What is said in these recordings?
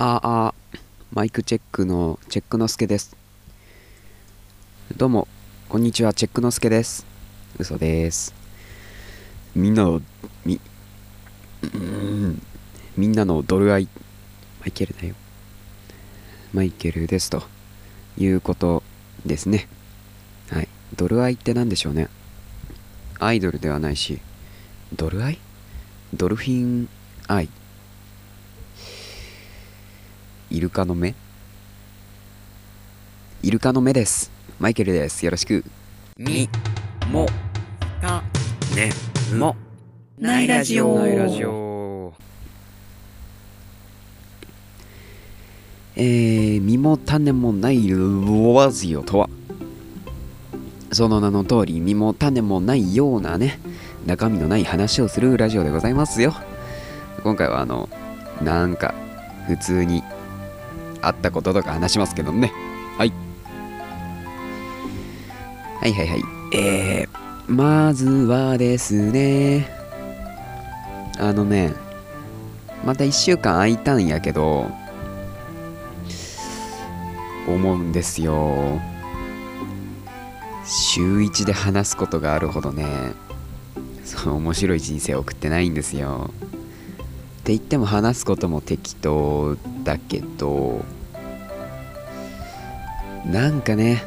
ああ、マイクチェックのチェックのすけです。どうも、こんにちは、チェックのすけです。嘘です。みんなの、み、うん、みんなのドルアイ、マイケルだよ。マイケルですということですね。はい。ドルアイって何でしょうね。アイドルではないし、ドルアイ？ドルフィンアイイルカの目？イルカの目です。マイケルです。よろしく。み、も、た、ね、も、ないラジオ。ないラジオ。えー、身も種もないラジオとは、その名の通り、身も種もないようなね、中身のない話をするラジオでございますよ。今回はあの、なんか、普通にあったこととか話しますけどね。はい。はいはいはい。えー、まずはですね、あのね、また1週間空いたんやけど、思うんですよ。週1で話すことがあるほどね、そう面白い人生送ってないんですよ。って言っても話すことも適当だけど、なんかね、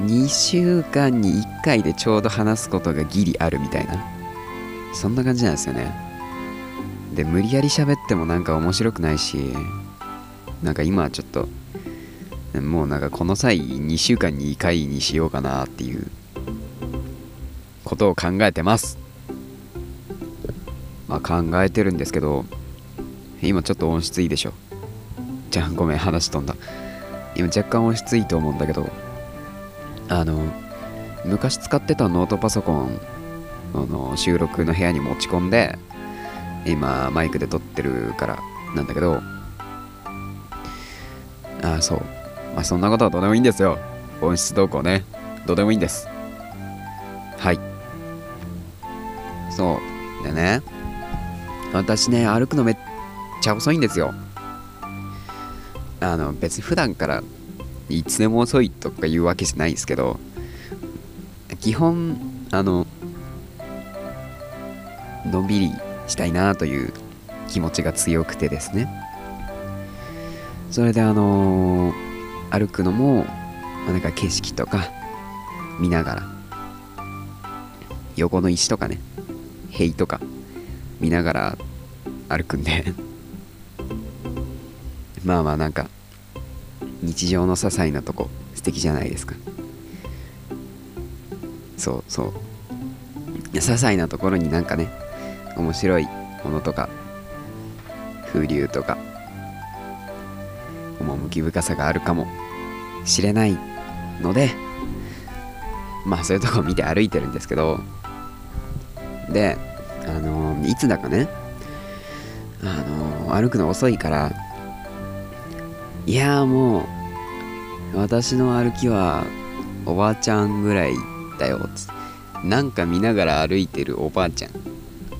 2週間に1回でちょうど話すことがギリあるみたいな、そんな感じなんですよね。で、無理やり喋ってもなんか面白くないし、なんか今はちょっと、もうなんかこの際2週間に1回にしようかなっていうことを考えてます。まあ考えてるんですけど、今ちょっと音質いいでしょ。じゃあごめん話飛んだ。今若干音質いいと思うんだけど、あの、昔使ってたノートパソコンあの収録の部屋に持ち込んで、今マイクで撮ってるからなんだけど、ああ、そう。まあそんなことはどうでもいいんですよ。音質動向ね。どうでもいいんです。はい。そう。でね、私ね、歩くのめっちゃ遅いんですよ。あの、別に普段からいつでも遅いとか言うわけじゃないんですけど、基本、あの、のんびりしたいなという気持ちが強くてですね。それであのー歩くのも、なんか景色とか見ながら、横の石とかね、塀とか見ながら歩くんでまあまあなんか、日常の些細なとこ素敵じゃないですか。そうそう。些細なところになんかね、面白いものとか、風流とか、趣深さがあるかもしれないのでまあそういうとこ見て歩いてるんですけどであのいつだかねあの歩くの遅いからいやもう私の歩きはおばあちゃんぐらいだよつって。なんか見ながら歩いてるおばあちゃん。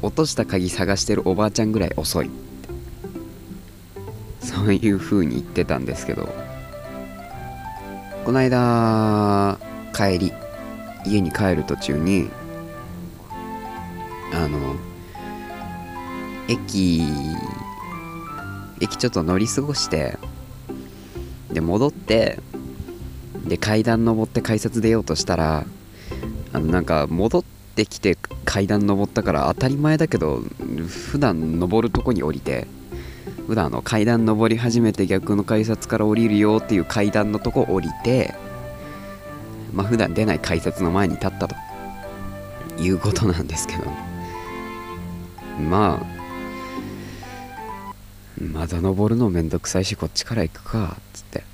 落とした鍵探してるおばあちゃんぐらい遅い。そういう風に言ってたんですけど。この間帰り家に帰る途中にあの駅駅ちょっと乗り過ごしてで戻ってで階段登って改札出ようとしたらあのなんか戻ってきて階段登ったから当たり前だけど普段登るとこに降りて普段の階段登り始めて逆の改札から降りるよっていう階段のとこ降りてまあ普段出ない改札の前に立ったということなんですけど。まあまだ登るのめんどくさいしこっちから行くかっつって。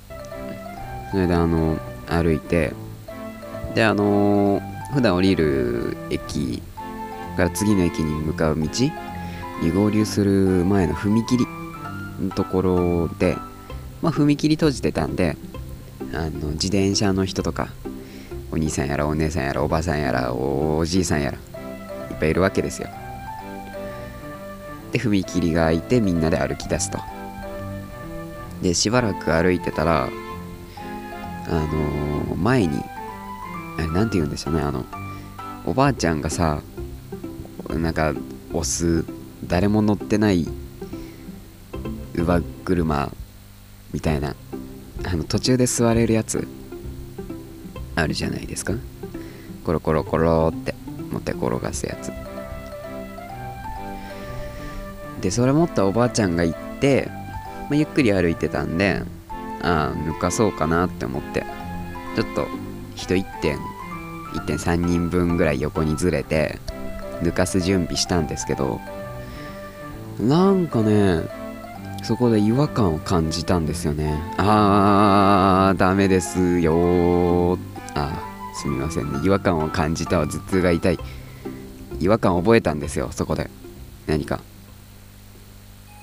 それであの歩いてであの普段降りる駅から次の駅に向かう道に合流する前の踏切のところで、まあ、踏切閉じてたんであの自転車の人とかお兄さんやらお姉さんやらおばさんやらおじいさんやらいっぱいいるわけですよ。で踏切が開いてみんなで歩き出すと。でしばらく歩いてたらあのー前にあれなんて言うんでしょうねあのおばあちゃんがさなんか押す誰も乗ってない乳母車みたいなあの途中で座れるやつあるじゃないですか。コロコロコロって持って転がすやつ。でそれ持ったおばあちゃんが行って、まあ、ゆっくり歩いてたんでああ抜かそうかなって思ってちょっと人1.1.3人分ぐらい横にずれて抜かす準備したんですけどなんかねそこで違和感を感じたんですよね。あーダメですよ。ーあすみませんね。違和感を感じたわ頭痛が痛い。違和感覚えたんですよそこで。何か。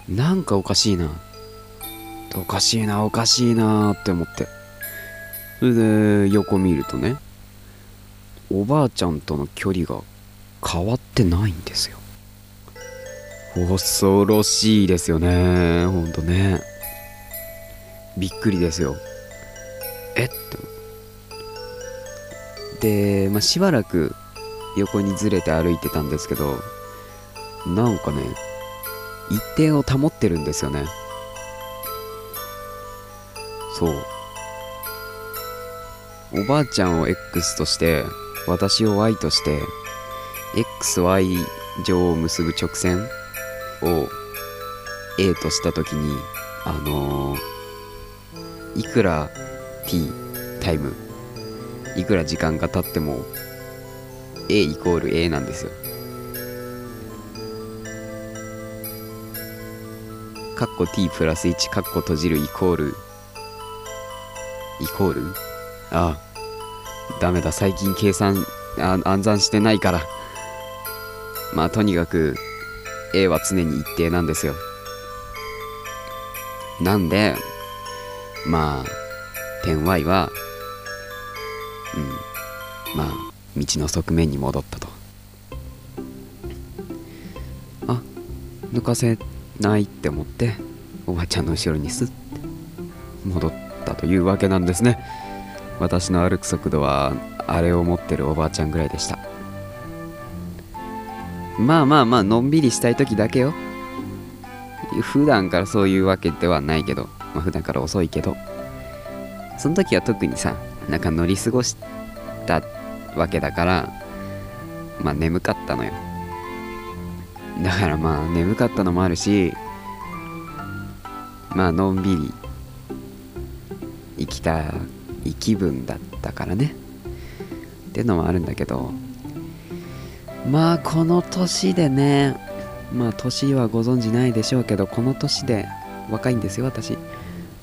なんかおかしいな。おかしいなおかしいなって思って。それで横見るとねおばあちゃんとの距離が変わってないんですよ。恐ろしいですよねほんとね。びっくりですよ。えって思ってで、まあ、しばらく横にずれて歩いてたんですけどなんかね一定を保ってるんですよね。そう。おばあちゃんを X として私を Y として XY 上を結ぶ直線を A とした時にあのーいくら t タイムいくら時間が経っても A イコール A なんですよ。カッコ t プラス1カッコ閉じるイコール。イコール？ああ。ダメだ。最近計算あ暗算してないから。まあとにかく A は常に一定なんですよ。なんでまあ点 Y はうん。まあ道の側面に戻ったと。あ抜かせ。ないって思っておばちゃんの後ろにスッて戻ったというわけなんですね。私の歩く速度はあれを持ってるおばあちゃんぐらいでした。まあまあまあのんびりしたい時だけよ。普段からそういうわけではないけど、まあ、普段から遅いけど。その時は特にさなんか乗り過ごしたわけだからまあ眠かったのよ。だからまあ眠かったのもあるしまあのんびり生きたい気分だったからね。っていうのもあるんだけどまあこの年でねまあ年はご存じないでしょうけどこの年で若いんですよ私。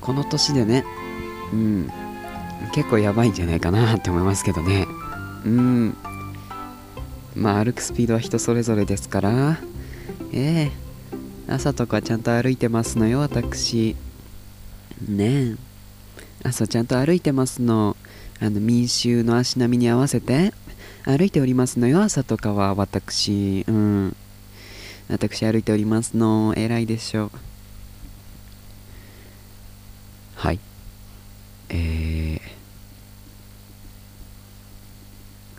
この年でねうん結構やばいんじゃないかなって思いますけどね。うんまあ歩くスピードは人それぞれですからええ。朝とかちゃんと歩いてますのよ私。ねえ。朝ちゃんと歩いてますの。あの民衆の足並みに合わせて歩いておりますのよ朝とかは私。うん。私歩いておりますの。偉いでしょう。はい。えー、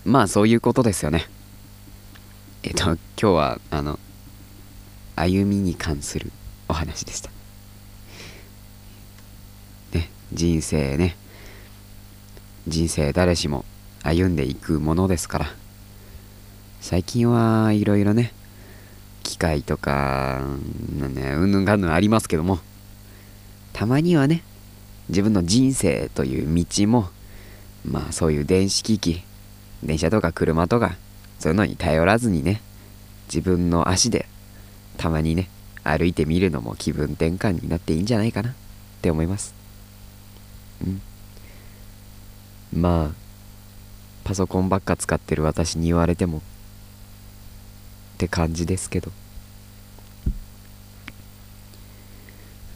まあそういうことですよね。えっと今日はあの歩みに関するお話でした。ね人生ね。人生誰しも歩んでいくものですから。最近はいろいろね機械とかうんぬんかんぬんありますけども。たまにはね自分の人生という道もまあそういう電子機器電車とか車とかそういうのに頼らずにね自分の足でたまにね歩いてみるのも気分転換になっていいんじゃないかな。って思います。うん。まあパソコンばっか使ってる私に言われてもって感じですけど。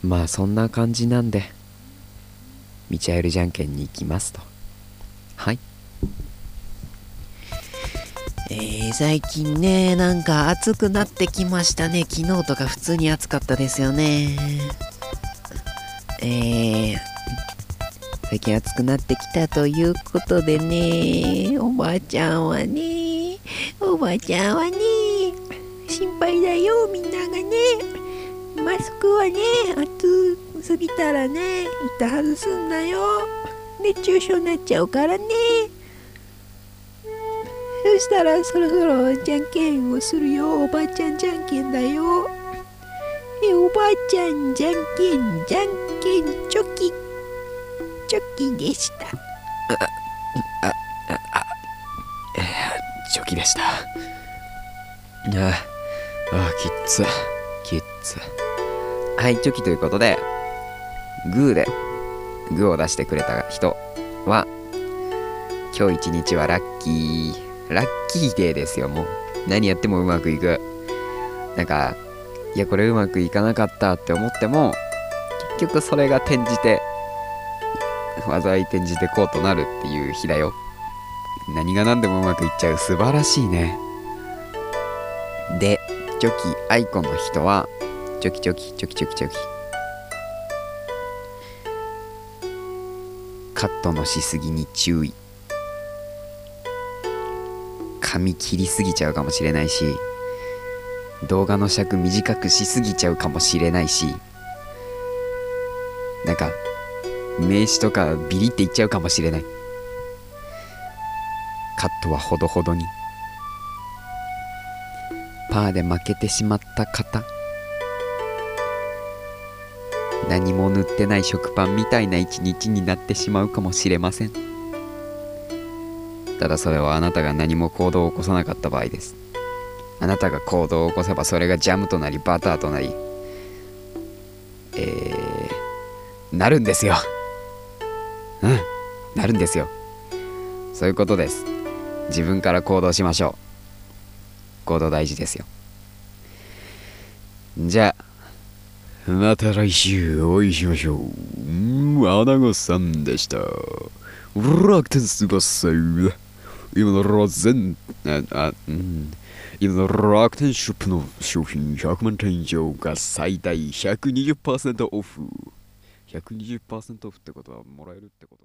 まあそんな感じなんで道あゆるじゃんけんに行きますと。はい。えー、最近ね、なんか暑くなってきましたね。昨日とか普通に暑かったですよね。えー、最近暑くなってきたということでね、おばあちゃんはね、おばあちゃんはね、心配だよ、みんながね。マスクはね、暑すぎたらね、板外すんだよ。熱中症になっちゃうからね。そしたらそろそろじゃんけんをするよ。おばあちゃんじゃんけんだよ。え、おばあちゃんじゃんけん、じゃんけん、チョキ。チョキでした。チョキでしたあああきっつきっつはいチョキということでグーでグーを出してくれた人は今日一日はラッキーラッキーデーですよもう。何やってもうまくいく。なんかいやこれうまくいかなかったって思っても結局それが転じて災い転じてこうとなるっていう日だよ。何が何でもうまくいっちゃう。素晴らしいね。でチョキアイコンの人はチョキチョキチョキチョキチョキ。カットのしすぎに注意。髪切りすぎちゃうかもしれないし動画の尺短くしすぎちゃうかもしれないしなんか名刺とかビリっていっちゃうかもしれない。カットはほどほどに。パーで負けてしまった方。何も塗ってない食パンみたいな一日になってしまうかもしれません。ただそれはあなたが何も行動を起こさなかった場合です。あなたが行動を起こせばそれがジャムとなりバターとなりえー、なるんですよ。うんなるんですよ。そういうことです。自分から行動しましょう。行動大事ですよ。じゃあまた来週お会いしましょう。うんアナゴさんでした。楽天すばさい。今のロ全ああうん。今の楽天ショップの商品100万点以上が最大120%オフ。120%オフってことはもらえるってことか。